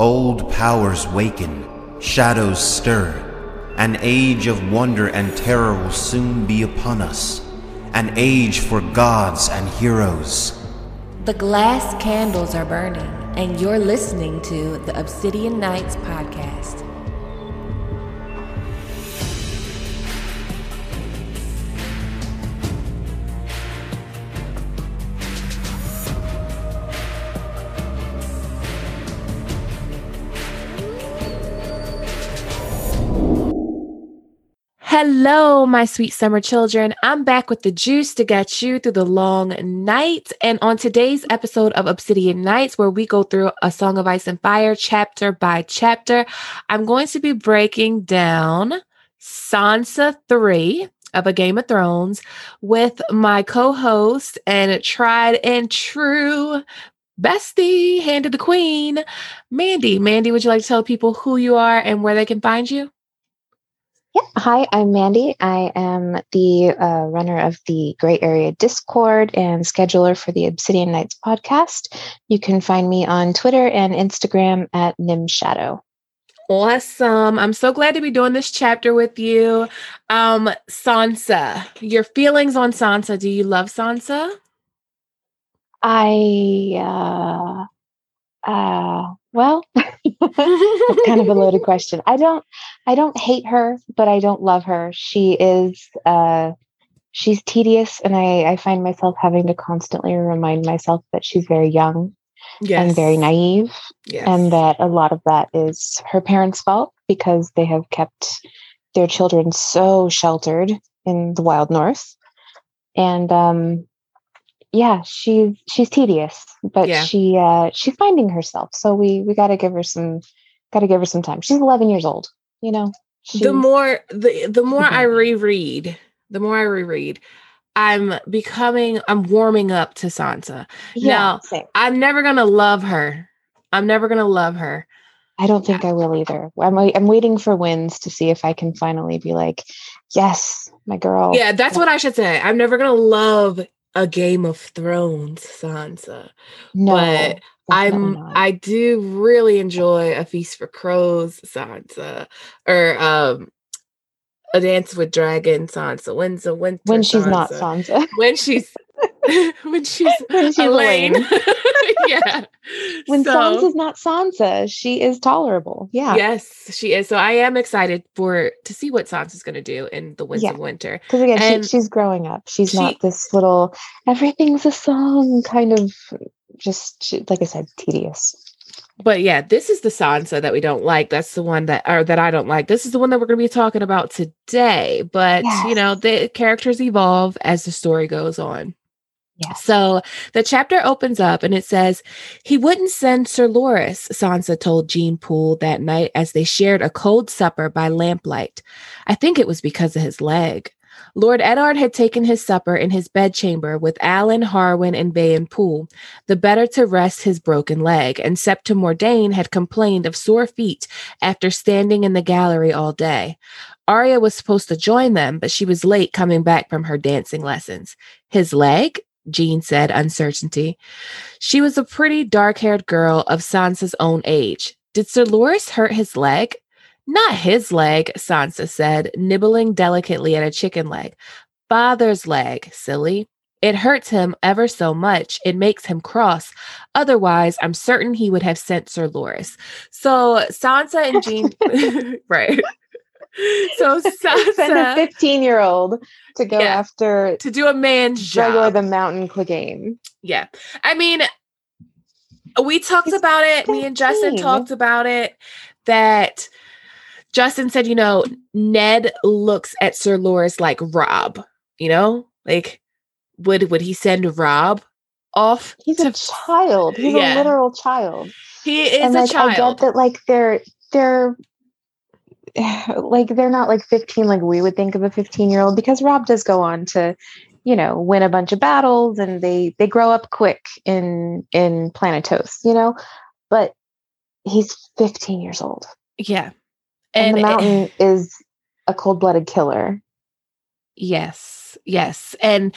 Old powers waken, shadows stir. An age of wonder and terror will soon be upon us. An age for gods and heroes. The glass candles are burning, and you're listening to the Obsidian Nights podcast. Hello, my sweet summer children. I'm back with the juice to get you through the long night. And on today's episode of Obsidian Nights, where we go through A Song of Ice and Fire chapter by chapter, I'm going to be breaking down Sansa 3 of A Game of Thrones with my co host and tried and true bestie, hand of the queen, Mandy. Mandy, would you like to tell people who you are and where they can find you? Yeah. Hi, I'm Mandy. I am the uh, runner of the Gray Area Discord and scheduler for the Obsidian Nights podcast. You can find me on Twitter and Instagram at Nim Shadow. Awesome. I'm so glad to be doing this chapter with you. Um, Sansa, your feelings on Sansa. Do you love Sansa? I, uh, uh, well, that's kind of a loaded question. I don't, I don't hate her, but I don't love her. She is, uh, she's tedious, and I, I find myself having to constantly remind myself that she's very young yes. and very naive, yes. and that a lot of that is her parents' fault because they have kept their children so sheltered in the wild north, and um, yeah, she's she's tedious, but yeah. she uh she's finding herself. So we we got to give her some got to give her some time. She's 11 years old, you know. She's, the more the the more I reread, the more I reread, I'm becoming I'm warming up to Sansa. Yeah, now, same. I'm never going to love her. I'm never going to love her. I don't think I will either. I'm I'm waiting for wins to see if I can finally be like, yes, my girl. Yeah, that's what I should say. I'm never gonna love a Game of Thrones Sansa. No, but I'm. I do really enjoy a Feast for Crows Sansa or um a Dance with Dragons Sansa. When's a winter when she's Sansa. not Sansa. When she's when she's when she's Elain. yeah. When so, Sansa's not Sansa, she is tolerable. Yeah. Yes, she is. So I am excited for to see what Sansa's going to do in the Winds yeah. of Winter. Because again, she, she's growing up. She's she, not this little everything's a song kind of just she, like I said, tedious. But yeah, this is the Sansa that we don't like. That's the one that or that I don't like. This is the one that we're going to be talking about today. But yes. you know, the characters evolve as the story goes on. Yeah. So the chapter opens up and it says, He wouldn't send Sir Loras, Sansa told Jeyne Poole that night as they shared a cold supper by lamplight. I think it was because of his leg. Lord Eddard had taken his supper in his bedchamber with Alyn, Harwin, and Vayon Poole, the better to rest his broken leg, and Septa Mordane had complained of sore feet after standing in the gallery all day. Arya was supposed to join them, but she was late coming back from her dancing lessons. His leg? Jeyne said, uncertainty. She was a pretty dark haired girl of Sansa's own age. Did Sir Loras hurt his leg? Not his leg, Sansa said, nibbling delicately at a chicken leg. Father's leg, silly. It hurts him ever so much. It makes him cross. Otherwise, I'm certain he would have sent Sir Loras. So Sansa and Jeyne, right. So Sansa, send a 15 year old to go yeah, after to do a man's job. the mountain Clegane. Yeah. I mean, we talked about it. 15. Me and Justin talked about it that Justin said, you know, Ned looks at Sir Loras like Rob. you know? Like would would he send Rob off? He's to, a child. He's yeah. a literal child. He is and, like, a child. I get that like they're they're like they're not like 15 like we would think of a 15 year old because rob does go on to you know win a bunch of battles and they they grow up quick in in Planetos you know? But he's 15 years old. Yeah. And, and the mountain it, is a cold-blooded killer. Yes Yes. And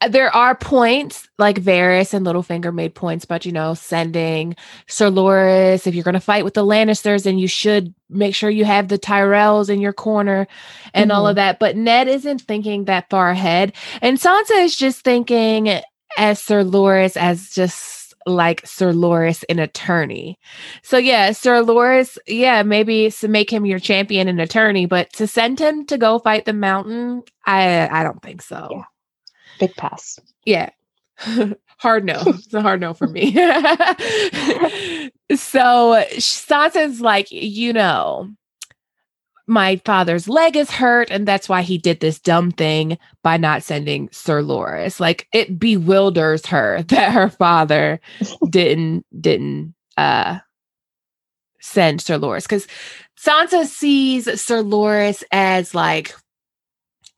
uh, there are points like Varys and Littlefinger made points about, you know, sending Sir Loras. If you're going to fight with the Lannisters, then you should make sure you have the Tyrells in your corner and mm-hmm. all of mm-hmm. that. But Ned isn't thinking that far ahead. And Sansa is just thinking as Sir Loras as just like Sir Loras an attorney. So yeah, Sir Loras, yeah, maybe to make him your champion and attorney, but to send him to go fight the mountain, I I don't think so. Yeah. Big pass. Yeah. hard no. It's a hard no for me. so Sansa's like, you know, my father's leg is hurt and that's why he did this dumb thing by not sending Sir Loras Like it bewilders her that her father didn't didn't uh send Sir Loras cuz Sansa sees Sir Loras as like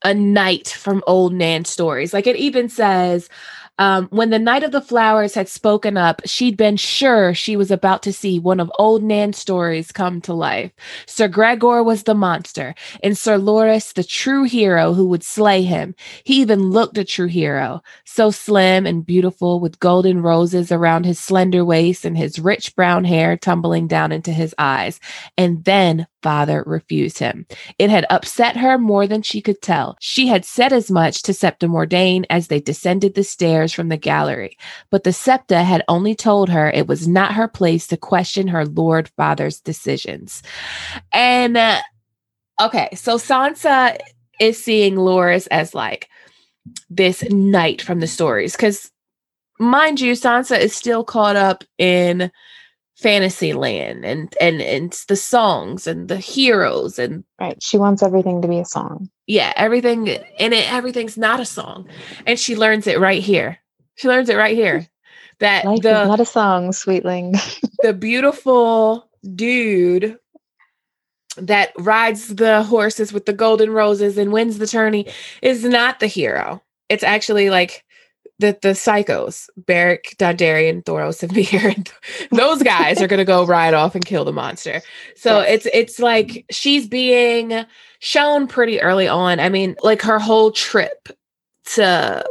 a knight from old Nan stories. Like it even says um, when the Knight of the Flowers had spoken up, she'd been sure she was about to see one of old Nan's stories come to life. Sir Gregor was the monster, and Sir Loras the true hero who would slay him. He even looked a true hero, so slim and beautiful, with golden roses around his slender waist and his rich brown hair tumbling down into his eyes. And then father refused him. It had upset her more than she could tell. She had said as much to Septa Mordane as they descended the stairs from the gallery, but the Septa had only told her it was not her place to question her lord father's decisions. And uh, okay, so Sansa is seeing Loras as like this knight from the stories because mind you sansa is still caught up in Fantasyland and and and the songs and the heroes and right she wants everything to be a song. Yeah everything and it everything's not a song. And she learns it right here. She learns it right here hmm. that Life the not a song sweetling. the beautiful dude that rides the horses with the golden roses and wins the tourney is not the hero. It's actually like the the psychos, Beric, Dondarrion, Thoros, and Myr, those guys are gonna go ride off and kill the monster. So yes. it's it's like she's being shown pretty early on. I mean, like her whole trip to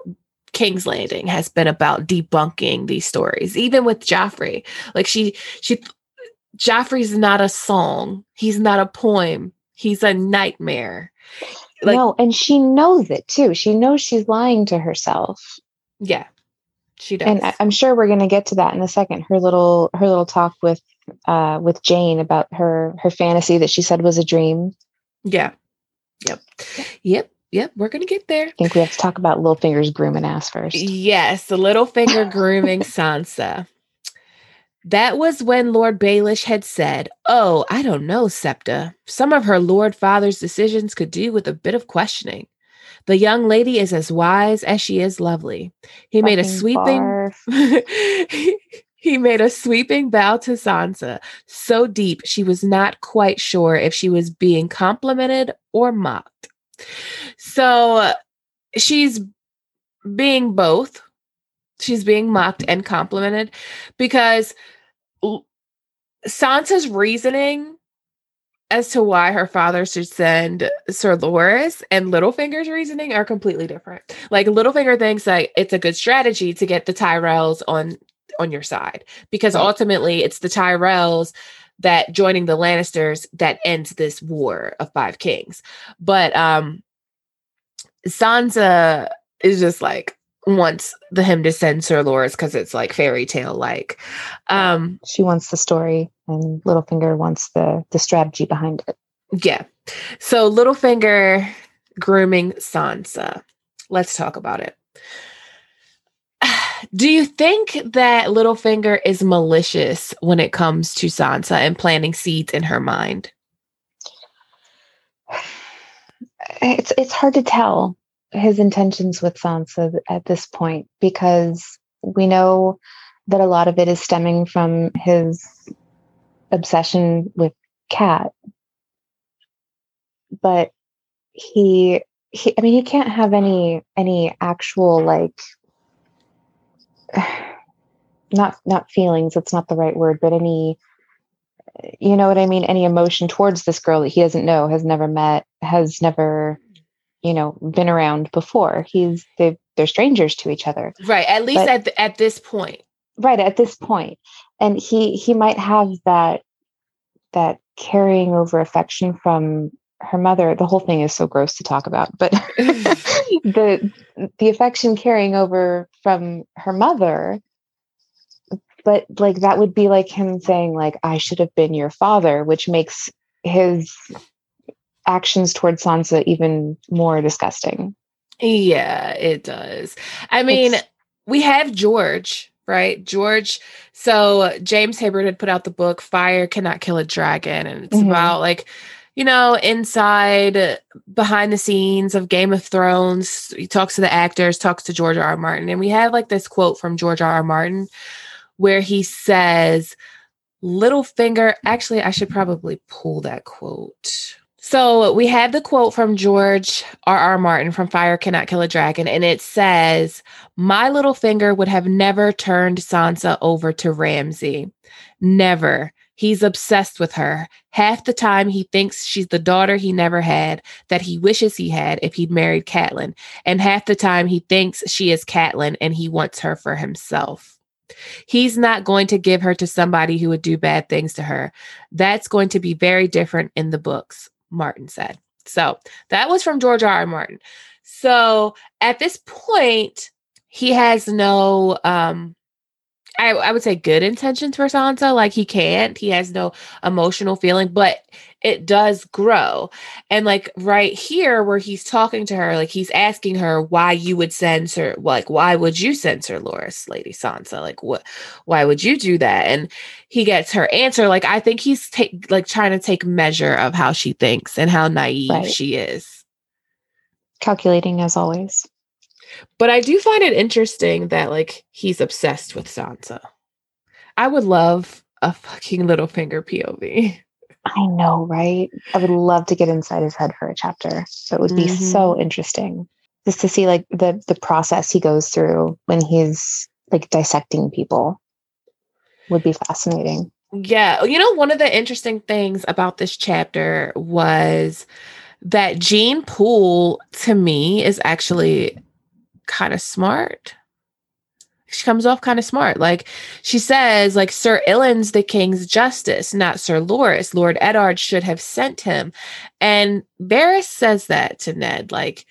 King's Landing has been about debunking these stories, even with Joffrey. Like she she Joffrey's not a song, he's not a poem, he's a nightmare. Like, no, and she knows it too. She knows she's lying to herself. Yeah, she does. And I, am sure we're going to get to that in a second. Her little her little talk with uh with Jeyne about her her fantasy that she said was a dream. Yeah. Yep. Yep. Yep, we're gonna get there. I think we have to talk about Littlefinger's grooming ass first. Yes, the Littlefinger grooming Sansa. That was when Lord Baelish had said, Oh, I don't know, Septa. Some of her Lord Father's decisions could do with a bit of questioning. The young lady is as wise as she is lovely. He Fucking made a sweeping he made a sweeping bow to Sansa, so deep she was not quite sure if she was being complimented or mocked. So she's being both. She's being mocked and complimented because Sansa's reasoning as to why her father should send Sir Loras and Littlefinger's reasoning are completely different. Like Littlefinger thinks that it's a good strategy to get the Tyrells on on your side because ultimately it's the Tyrells that joining the Lannisters that ends this war of five kings. But um Sansa is just like wants the him to send Sir Loras because it's like fairy tale like. Um she wants the story and Littlefinger wants the the strategy behind it. Yeah. So Littlefinger grooming Sansa. Let's talk about it. Do you think that Littlefinger is malicious when it comes to Sansa and planting seeds in her mind? It's it's hard to tell his intentions with Sansa at this point because we know that a lot of it is stemming from his obsession with cat. But he he i mean he can't have any any actual like not not feelings that's not the right word but any you know what i mean? Any emotion towards this girl that he doesn't know has never met has never you know, been around before. He's they they're strangers to each other. Right. At least but, at the, at this point. Right, at this. And he he might have that that carrying over affection from her mother the whole thing is so gross to talk about but the the affection carrying over from her mother but like that would be like him saying like i should have been your father which makes his actions towards sansa even more disgusting yeah it does i mean it's, we have george right george so james hibberd had put out the book fire cannot kill a dragon and it's mm-hmm. about like you know, inside behind the scenes of Game of Thrones. He talks to the actors, talks to George R. R. Martin. And we have like this quote from George R. R. Martin where he says, Littlefinger, actually, I should probably pull that quote. So we have the quote from George R. R. Martin from Fire Cannot Kill a Dragon, and it says, My Littlefinger would have never turned Sansa over to Ramsay. Never. He's obsessed with her. Half the time, he thinks she's the daughter he never had, that he wishes he had if he'd married Catelyn. And half the time, he thinks she is Catelyn and he wants her for himself. He's not going to give her to somebody who would do bad things to her. That's going to be very different in the books, Martin said. So that was from George R. R. Martin. So at this point, he has no um I, I would say good intentions for Sansa. Like he can't, he has no emotional feeling, but it does grow. And like right here, where he's talking to her, like he's asking her why you would censor, like why would you send Sir Loras, Lady Sansa? Like what? Why would you do that? And he gets her answer. Like I think he's take like trying to take measure of how she thinks and how naive right. she is. Calculating as always. But I do find it interesting that like he's obsessed with Sansa. I would love a fucking Littlefinger POV. I know, right? I would love to get inside his head for a chapter. That would be mm-hmm. so interesting. Just to see like the the process he goes through when he's like dissecting people would be fascinating. Yeah. You know, one of the interesting things about this chapter was that Jeyne Poole to me is actually kind of smart. She comes off kind of smart. Like she says, like Sir Ilyn's the king's justice, not Sir Loras. Lord Eddard should have sent him. And Varys says that to Ned, like,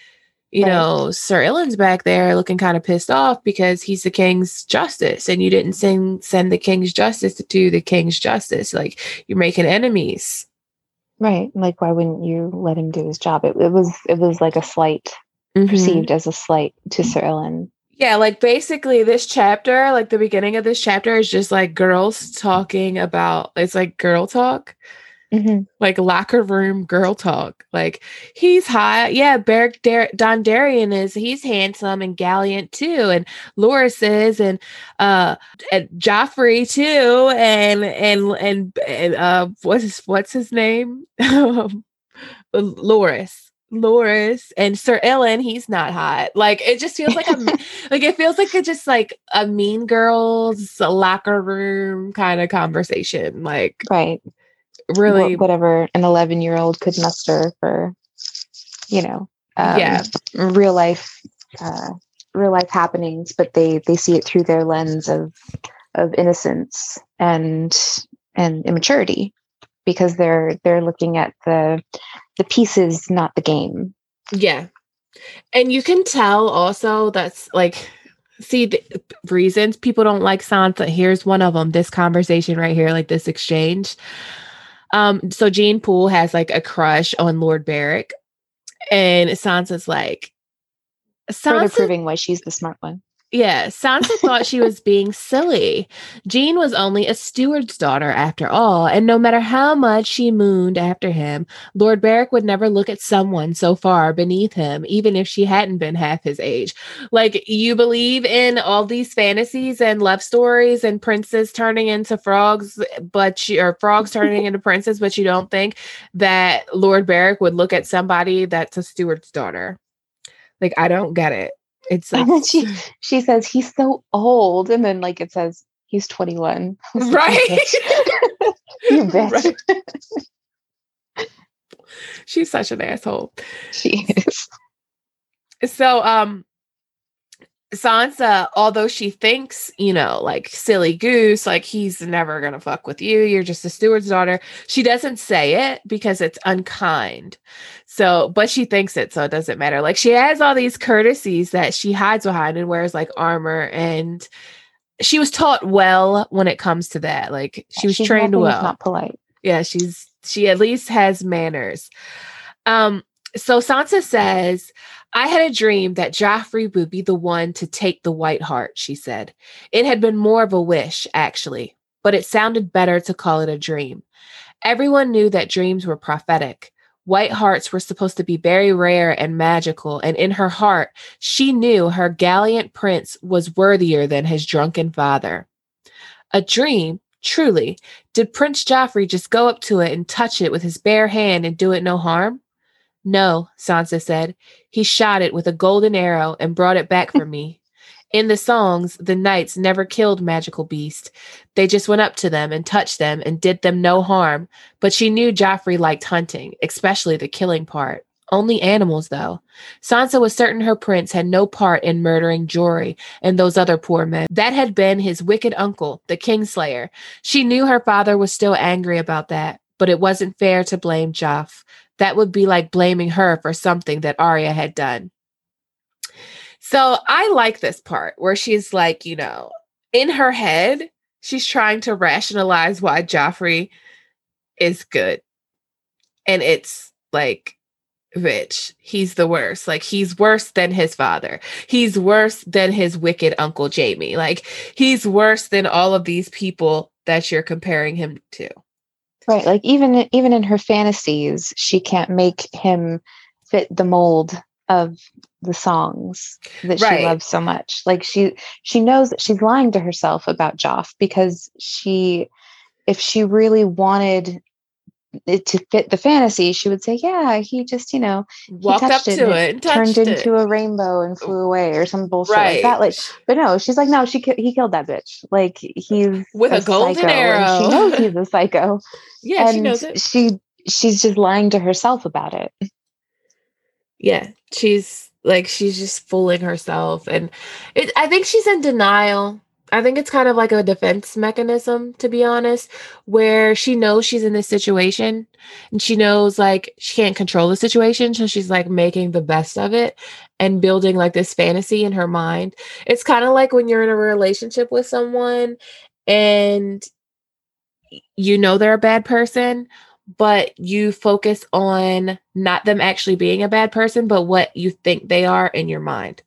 you right. know, Sir Ilyn's back there looking kind of pissed off because he's the king's justice and you didn't send send the king's justice to do the king's justice. Like you're making enemies. Right. Like why wouldn't you let him do his job? It, it was it was like a slight mm-hmm. perceived as a slight to Sir Ilyn. Yeah, like basically this chapter, like the beginning of this chapter is just like girls talking about it's like girl talk. Mm-hmm. Like locker room girl talk. Like he's hot. Yeah, Beric Dar- Dondarrion is he's handsome and gallant too. And Loras is and uh and Joffrey too. And and and, and uh what's his what's his name? Loras. Loras and Sir Ilyn, he's not hot. Like it just feels like a like it feels like it's just like a mean girls locker room kind of conversation. Like right. Really whatever an 11 year old could muster for, you know, um, yeah, real life, uh, real life happenings, but they, they see it through their lens of, of innocence and, and immaturity because they're, they're looking at the, the pieces, not the game. Yeah. And you can tell also that's like, see the reasons people don't like Sansa. Here's one of them this conversation right here, like this exchange. Um, so Jeyne Poole has like a crush on Lord Beric, and Sansa's like, Sansa, further proving why she's the smart one. Yeah, Sansa thought she was being silly. Jeyne was only a steward's daughter after all, and no matter how much she mooned after him, Lord Beric would never look at someone so far beneath him, even if she hadn't been half his age. Like, you believe in all these fantasies and love stories and princes turning into frogs, but you, or frogs turning into princes, but you don't think that Lord Beric would look at somebody that's a steward's daughter. Like, I don't get it. It's like and then she she says he's so old, and then like it says he's 21. Right. you bitch. Right. She's such an asshole. She is. So um Sansa, although she thinks, you know, like silly goose, like he's never gonna fuck with you, you're just a steward's daughter, she doesn't say it because it's unkind. So, but she thinks it, so it doesn't matter. Like she has all these courtesies that she hides behind and wears like armor, and she was taught well when it comes to that. Like she was She's trained well. Not polite. Yeah, she's she at least has manners. Um, so Sansa says, I had a dream that Joffrey would be the one to take the White Hart, she said. It had been more of a wish, actually, but it sounded better to call it a dream. Everyone knew that dreams were prophetic. White harts were supposed to be very rare and magical, and in her heart, she knew her gallant prince was worthier than his drunken father. A dream, truly. Did Prince Joffrey just go up to it and touch it with his bare hand and do it no harm? No, Sansa said. He shot it with a golden arrow and brought it back for me. In the songs, the knights never killed magical beasts. They just went up to them and touched them and did them no harm. But she knew Joffrey liked hunting, especially the killing part. Only animals, though. Sansa was certain her prince had no part in murdering Jory and those other poor men. That had been his wicked uncle, the Kingslayer. She knew her father was still angry about that, but it wasn't fair to blame Joff. That would be like blaming her for something that Arya had done. So I like this part where she's like, you know, in her head, she's trying to rationalize why Joffrey is good. And it's like, Rich, he's the worst. Like, he's worse than his father. He's worse than his wicked Uncle Jaime. Like, he's worse than all of these people that you're comparing him to. Right. Like even even in her fantasies, she can't make him fit the mold of the songs that Right. she loves so much. Like she she knows that she's lying to herself about Joff because she if she really wanted to fit the fantasy, she would say, Yeah, he just, you know, Walked up it to and it and turned touched into it. a rainbow and flew away or some bullshit right. like that. Like but no, she's like, no, she he killed that bitch. Like he's With a golden arrow. She knows he's a psycho yeah, she knows it. she she's just lying to herself about it. Yeah, she's like she's just fooling herself, and it. I think she's in denial. I think it's kind of like a defense mechanism, to be honest, where she knows she's in this situation and she knows like she can't control the situation. So she's like making the best of it and building like this fantasy in her mind. It's kind of like when you're in a relationship with someone and you know they're a bad person, but you focus on not them actually being a bad person, but what you think they are in your mind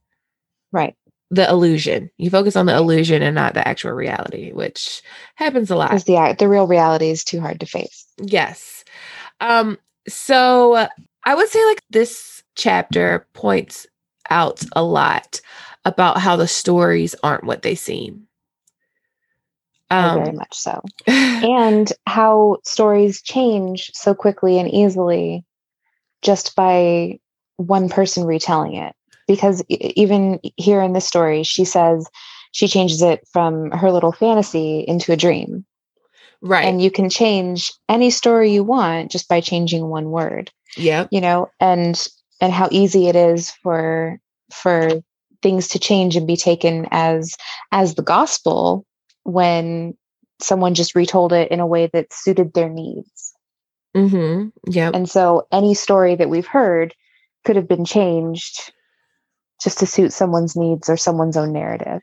Right. The illusion. You focus on the illusion and not the actual reality, which happens a lot. Because the the real reality is too hard to face. Yes. Um so I would say like this chapter points out a lot about how the stories aren't what they seem. Oh, very Um much so. And how stories change so quickly and easily just by one person retelling it. Because even here in this story, she says she changes it from her little fantasy into a dream. right. And you can change any story you want just by changing one word. yep. you know and and how easy it is for for things to change and be taken as as the gospel when someone just retold it in a way that suited their needs Mhm. Yep. and so any story that we've heard could have been changed just to suit someone's needs or someone's own narrative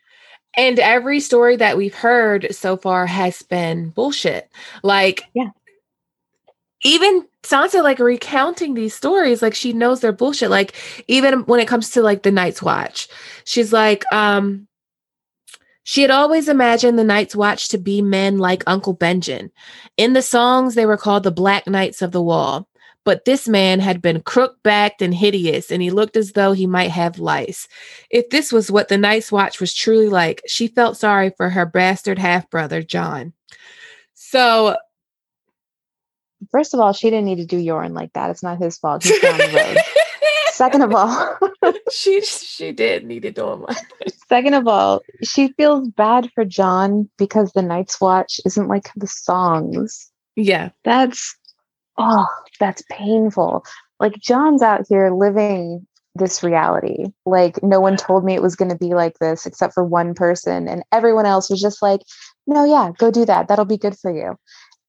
And every story that we've heard so far has been bullshit. Like, Yeah. Even Sansa, like recounting these stories, like she knows they're bullshit. Like, even when it comes to like the Night's Watch, she's like, um, she had always imagined the Night's Watch to be men like Uncle Benjen. In the songs, they were called the Black Knights of the Wall. But this man had been crook backed and hideous, and he looked as though he might have lice. If this was what the Night's Watch was truly like, she felt sorry for her bastard half brother, Jon. So, first of all she didn't need to do Yoren like that it's not his fault he's down the road second of all she she did need to do him like Second of all, she feels bad for Jon because the Night's Watch isn't like the songs. Yeah. That's oh, that's painful. Like Jon's out here living this reality. Like no one told me it was going to be like this except for one person and everyone else was just like, "No, yeah, go do that. That'll be good for you."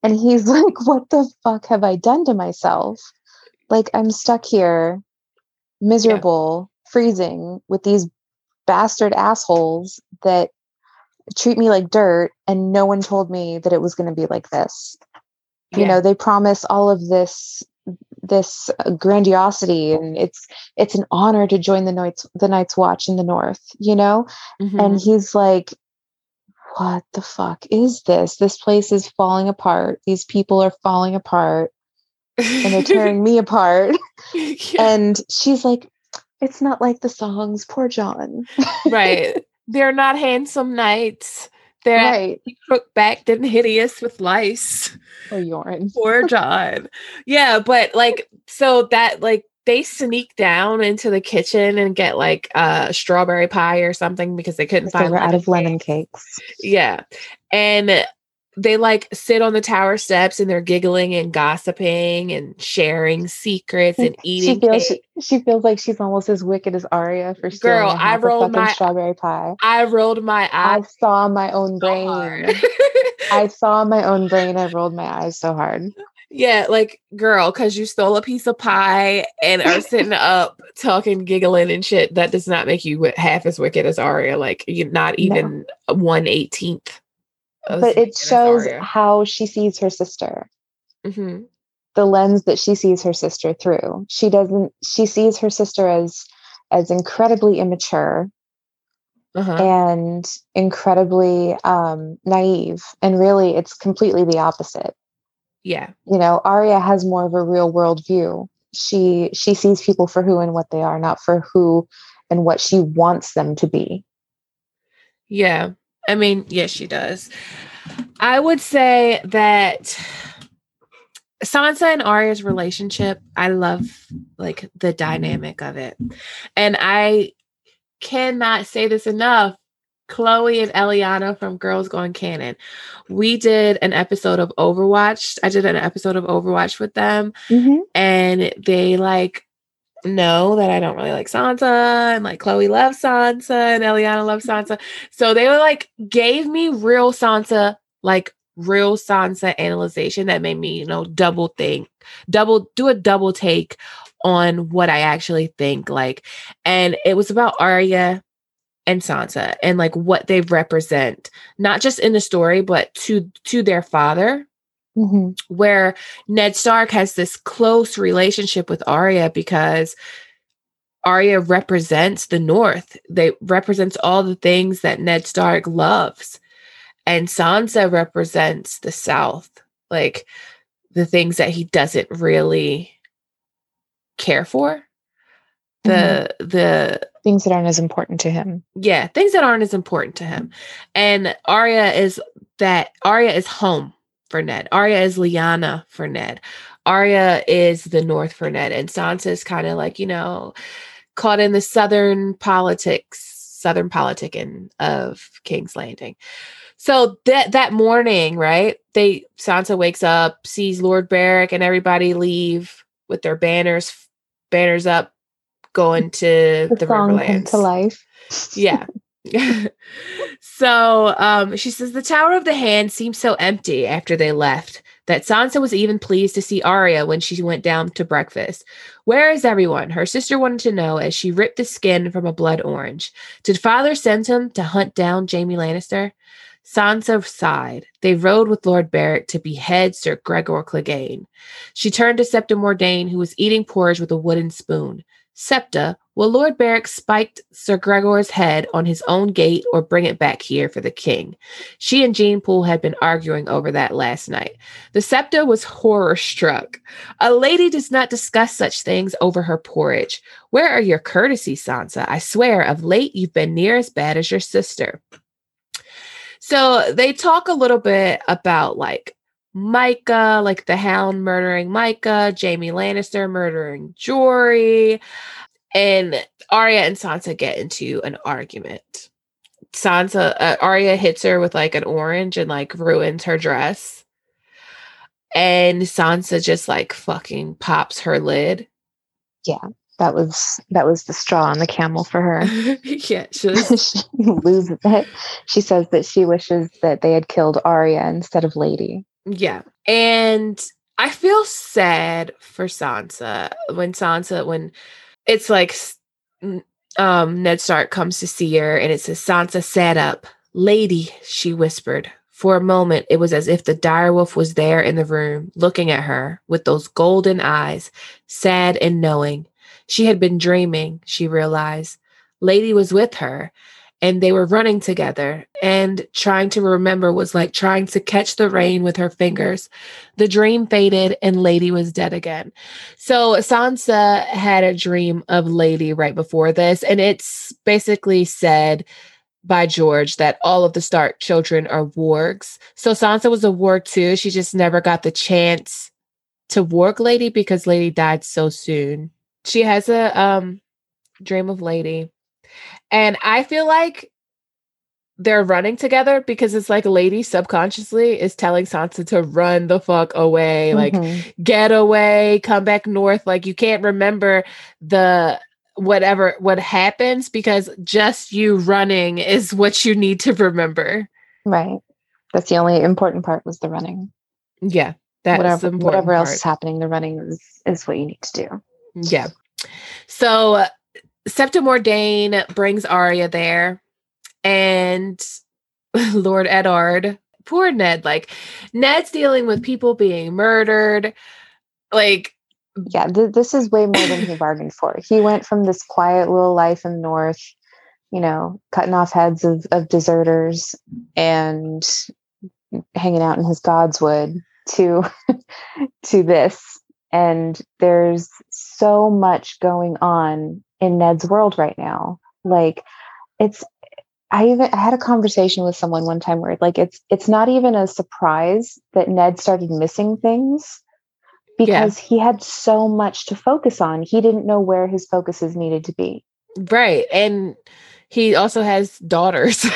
And he's like, "What the fuck have I done to myself? Like I'm stuck here miserable, yeah. freezing with these bastard assholes that treat me like dirt and no one told me that it was going to be like this." Yeah. You know, they promise all of this this uh, grandiosity and it's it's an honor to join the night's the night's watch in the north you know? Mm-hmm. and he's like what the fuck is this? This place is falling apart. These people are falling apart and they're tearing me apart. Yeah. and she's like it's not like the songs poor Jon. Right. They're not handsome knights they're right. crook backed and hideous with lice. Oh, or Yoren. Poor Jon. yeah, but like so that like they sneak down into the kitchen and get like a strawberry pie or something because they couldn't find they out of lemon cakes. Yeah. And they like sit on the tower steps and they're giggling and gossiping and sharing secrets and eating. She feels she, she, feels like she's almost as wicked as Arya for girl. I rolled my strawberry pie. I rolled my eyes. I saw my own brain. I saw my own brain. I rolled my eyes so hard. Yeah, like girl, because you stole a piece of pie and are sitting up talking, giggling and shit. That does not make you half as wicked as Arya. Like you're not even one eighteenth but it shows how she sees her sister. Mm-hmm. The lens that she sees her sister through. She doesn't. She sees her sister as as incredibly immature uh-huh. and incredibly um, naive, and really, it's completely the opposite. Yeah, you know, Arya has more of a real world view. She she sees people for who and what they are, not for who and what she wants them to be. Yeah. I mean, yes, she does. I would say that Sansa and Arya's relationship, I love like the dynamic of it. And I cannot say this enough. Chloe and Eliana from Girls Gone Canon. We did an episode of Overwatch. I did an episode of Overwatch with them. Mm-hmm. And they like know that I don't really like Sansa and like Chloe loves Sansa and Eliana loves Sansa. So they were like gave me real Sansa, like real Sansa analyzation that made me, you know, double think, double do a double take on what I actually think. Like, and it was about Arya and Sansa and like what they represent, not just in the story, but to to their father mm-hmm. where Ned Stark has this close relationship with Arya because Arya represents the North. They represents all the things that Ned Stark loves. And Sansa represents the South, like the things that he doesn't really care for. The mm-hmm. the things that aren't as important to him. Yeah, things that aren't as important to him. And Arya is that Arya is home for Ned. Arya is Lyanna for Ned. Arya is the North for Ned. And Sansa is kind of like, you know, caught in the Southern politics, Southern politicking of King's Landing. So that that morning, right? They Sansa wakes up, sees Lord Beric and everybody leave with their banners, banners up, going to the, the Riverlands. to life. Yeah. so um, she says the Tower of the Hand seemed so empty after they left that Sansa was even pleased to see Arya when she went down to breakfast. Where is everyone? Her sister wanted to know as she ripped the skin from a blood orange. Did father send him to hunt down Jaime Lannister? Sansa sighed. They rode with Lord Beric to behead Sir Gregor Clegane. She turned to Septa Mordane, who was eating porridge with a wooden spoon. Septa, will Lord Beric spike Sir Gregor's head on his own gate or bring it back here for the king? She and Jeyne Poole had been arguing over that last night. The Septa was horror struck. A lady does not discuss such things over her porridge. Where are your courtesies, Sansa? I swear, of late you've been near as bad as your sister. So they talk a little bit about like Mycah, like the Hound murdering Mycah, Jaime Lannister murdering Jory, and Arya and Sansa get into an argument. Sansa, uh, Arya hits her with like an orange and like ruins her dress. And Sansa just like fucking pops her lid. Yeah. that was that was the straw on the camel for her. yeah, she, she loses it. She says that she wishes that they had killed Arya instead of Lady. Yeah. And I feel sad for Sansa when Sansa when it's like um Ned Stark comes to see her and it says Sansa sat up. Lady, she whispered. For a moment, it was as if the direwolf was there in the room, looking at her with those golden eyes, sad and knowing. She had been dreaming, she realized. Lady was with her, and they were running together, and trying to remember was like trying to catch the rain with her fingers. The dream faded, and Lady was dead again. So Sansa had a dream of Lady right before this, and it's basically said by George that all of the Stark children are wargs. So Sansa was a warg too. She just never got the chance to warg Lady because Lady died so soon. She has a um dream of Lady. And I feel like they're running together because it's like Lady subconsciously is telling Sansa to run the fuck away, like mm-hmm. get away, come back north. Like you can't remember the whatever what happens because just you running is what you need to remember. Right. That's the only important part was the running. Yeah. That's whatever, whatever else is happening, the running is is what you need to do. Yeah. So Septa Mordane brings Arya there and Lord Eddard, poor Ned, like Ned's dealing with people being murdered. Like yeah, th- this is way more than he bargained for. He went from this quiet little life in the north, you know, cutting off heads of, of deserters and hanging out in his godswood to to this. And there's so much going on in Ned's world right now. Like it's I even I had a conversation with someone one time where like it's it's not even a surprise that Ned started missing things because yeah. he had so much to focus on. He didn't know where his focuses needed to be. Right. And he also has daughters.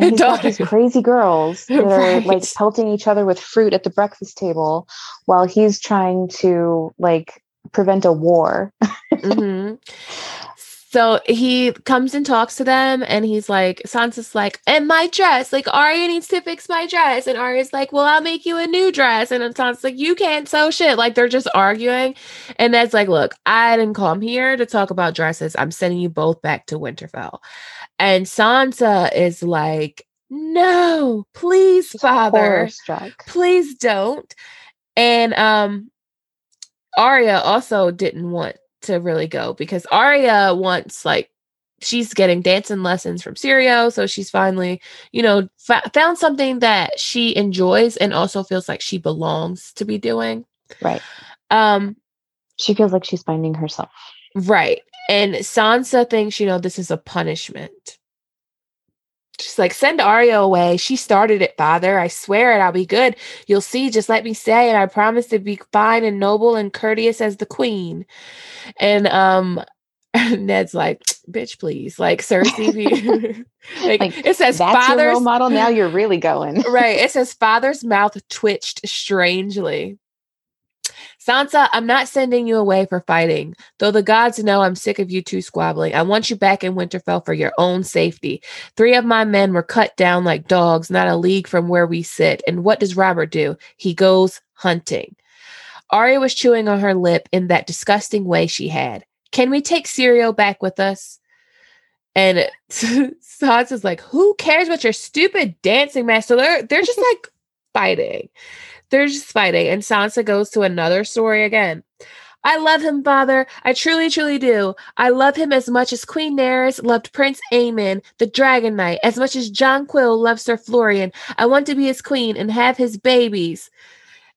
and daughters. these crazy girls that right. are like pelting each other with fruit at the breakfast table while he's trying to like prevent a war. mm-hmm. So he comes and talks to them, and he's like, Sansa's like, and my dress, like Arya needs to fix my dress, and Arya's like, well, I'll make you a new dress, and Sansa's like, you can't sew shit. Like they're just arguing, and that's like, look, I didn't come here to talk about dresses. I'm sending you both back to Winterfell, and Sansa is like, no, please, father, please don't, and um, Arya also didn't want to really go because Arya wants like she's getting dancing lessons from Syrio, so she's finally, you know, fa- found something that she enjoys and also feels like she belongs to be doing. Right. Um she feels like she's finding herself. Right. And Sansa thinks, you know, this is a punishment. She's like, send Arya away. She started it, father. I swear it. I'll be good. You'll see. Just let me say, and I promise to be fine and noble and courteous as the queen. And um, Ned's like, bitch, please. Like Cersei. like, like, it says father's role model. Now you're really going. right. It says father's mouth twitched strangely. Sansa, I'm not sending you away for fighting. Though the gods know I'm sick of you two squabbling. I want you back in Winterfell for your own safety. Three of my men were cut down like dogs, not a league from where we sit. And what does Robert do? He goes hunting. Arya was chewing on her lip in that disgusting way she had. Can we take Syrio back with us? And Sansa's like, who cares about your stupid dancing master? They're, they're just like fighting. They're just fighting. And Sansa goes to another story again. I love him, father. I truly, truly do. I love him as much as Queen Daenerys loved Prince Aemon, the Dragon Knight, as much as Jonquil loves Sir Florian. I want to be his queen and have his babies.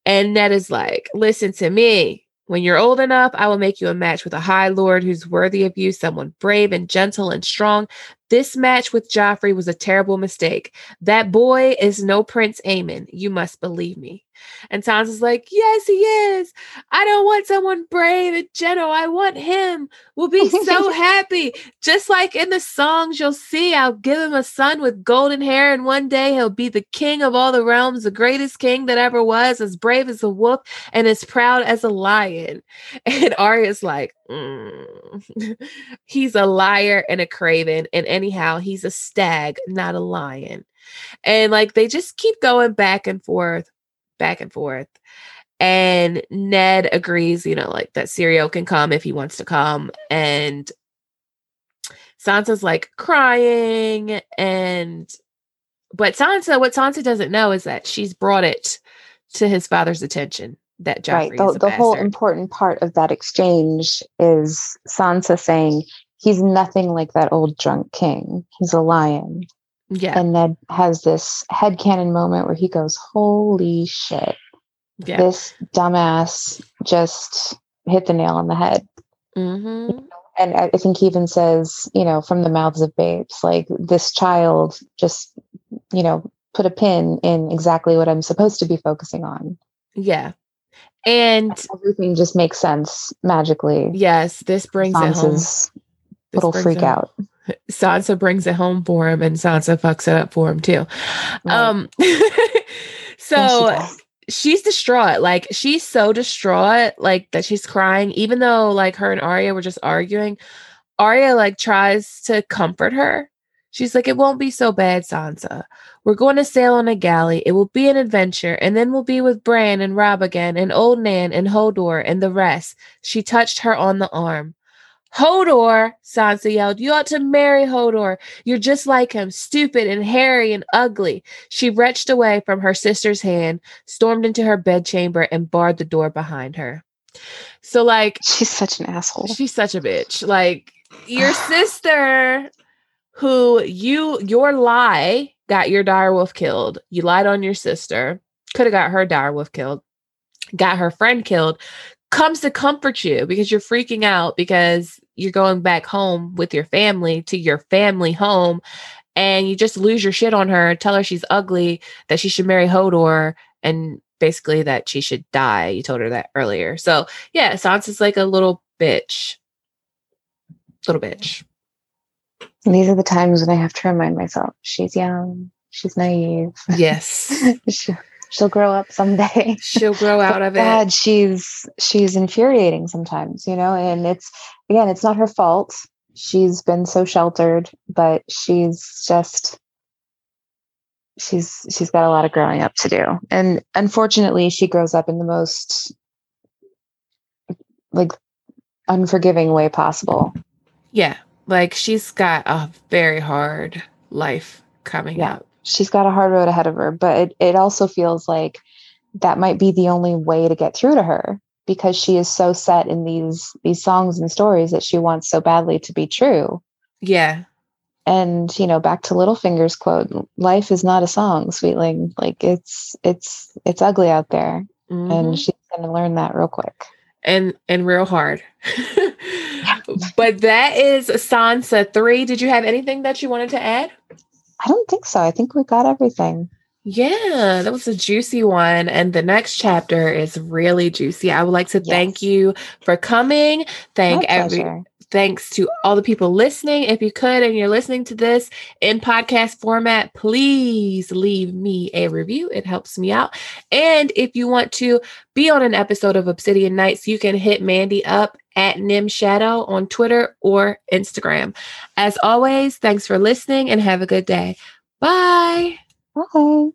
And Ned is like, listen to me. When you're old enough, I will make you a match with a high lord who's worthy of you, someone brave and gentle and strong. This match with Joffrey was a terrible mistake. That boy is no Prince Aemon. You must believe me. And Sansa's like, Yes, he is. I don't want someone brave and gentle. I want him. We'll be so happy. Just like in the songs you'll see, I'll give him a son with golden hair, and one day he'll be the king of all the realms, the greatest king that ever was, as brave as a wolf and as proud as a lion. And Arya's like, mm he's a liar and a craven. And anyhow, he's a stag, not a lion. And like they just keep going back and forth, back and forth. And Ned agrees, you know, like that Syrio can come if he wants to come. And Sansa's like crying. And, but Sansa, what Sansa doesn't know is that she's brought it to his father's attention that Joffrey right. The, the whole important part of that exchange is Sansa saying, he's nothing like that old drunk king. He's a lion. Yeah. And Ned has this headcanon moment where he goes, Holy shit. Yeah. This dumbass just hit the nail on the head. Mm-hmm. And I think he even says, you know, from the mouths of babes, like this child just, you know, put a pin in exactly what I'm supposed to be focusing on. Yeah. And everything just makes sense magically. Yes, this brings Sansa's it home. Little freak out. Sansa brings it home for him, and Sansa fucks it up for him too. Right. Um, so she's distraught. Like she's so distraught, like that she's crying, even though like her and Arya were just arguing. Arya like tries to comfort her. She's like, It won't be so bad, Sansa. We're going to sail on a galley. It will be an adventure, and then we'll be with Bran and Robb again, and Old Nan and Hodor and the rest. She touched her on the arm. Hodor, Sansa yelled, you ought to marry Hodor. You're just like him, stupid and hairy and ugly. She wrenched away from her sister's hand, stormed into her bedchamber, and barred the door behind her. So, like, she's such an asshole. She's such a bitch. Like, your sister, who you, your lie got your direwolf killed. You lied on your sister, could have got her direwolf killed, got her friend killed, comes to comfort you because you're freaking out because you're going back home with your family to your family home and you just lose your shit on her, tell her she's ugly, that she should marry Hodor, and basically that she should die. You told her that earlier. So yeah, Sansa's like a little bitch. Little bitch. These are the times when I have to remind myself she's young, she's naive. Yes. she'll grow up someday. She'll grow out of God, it. she's she's infuriating sometimes, you know, and it's again, it's not her fault. She's been so sheltered, but she's just she's she's got a lot of growing up to do. And unfortunately, she grows up in the most like unforgiving way possible. Yeah. Like she's got a very hard life coming yeah. up she's got a hard road ahead of her, but it, it also feels like that might be the only way to get through to her because she is so set in these these songs and stories that she wants so badly to be true. Yeah. And you know, back to Littlefinger's quote, life is not a song, sweetling. Like it's it's it's ugly out there. Mm-hmm. And she's gonna learn that real quick. And and real hard. but that is Sansa 3. Did you have anything that you wanted to add? I don't think so. I think we got everything. Yeah, that was a juicy one. And the next chapter is really juicy. I would like to yes. thank you for coming. Thank every thanks to all the people listening. If you could and you're listening to this in podcast format, please leave me a review. It helps me out. And if you want to be on an episode of Obsidian Nights, you can hit Mandy up at Nim Shadow on Twitter or Instagram. As always, thanks for listening and have a good day. Bye. Bye.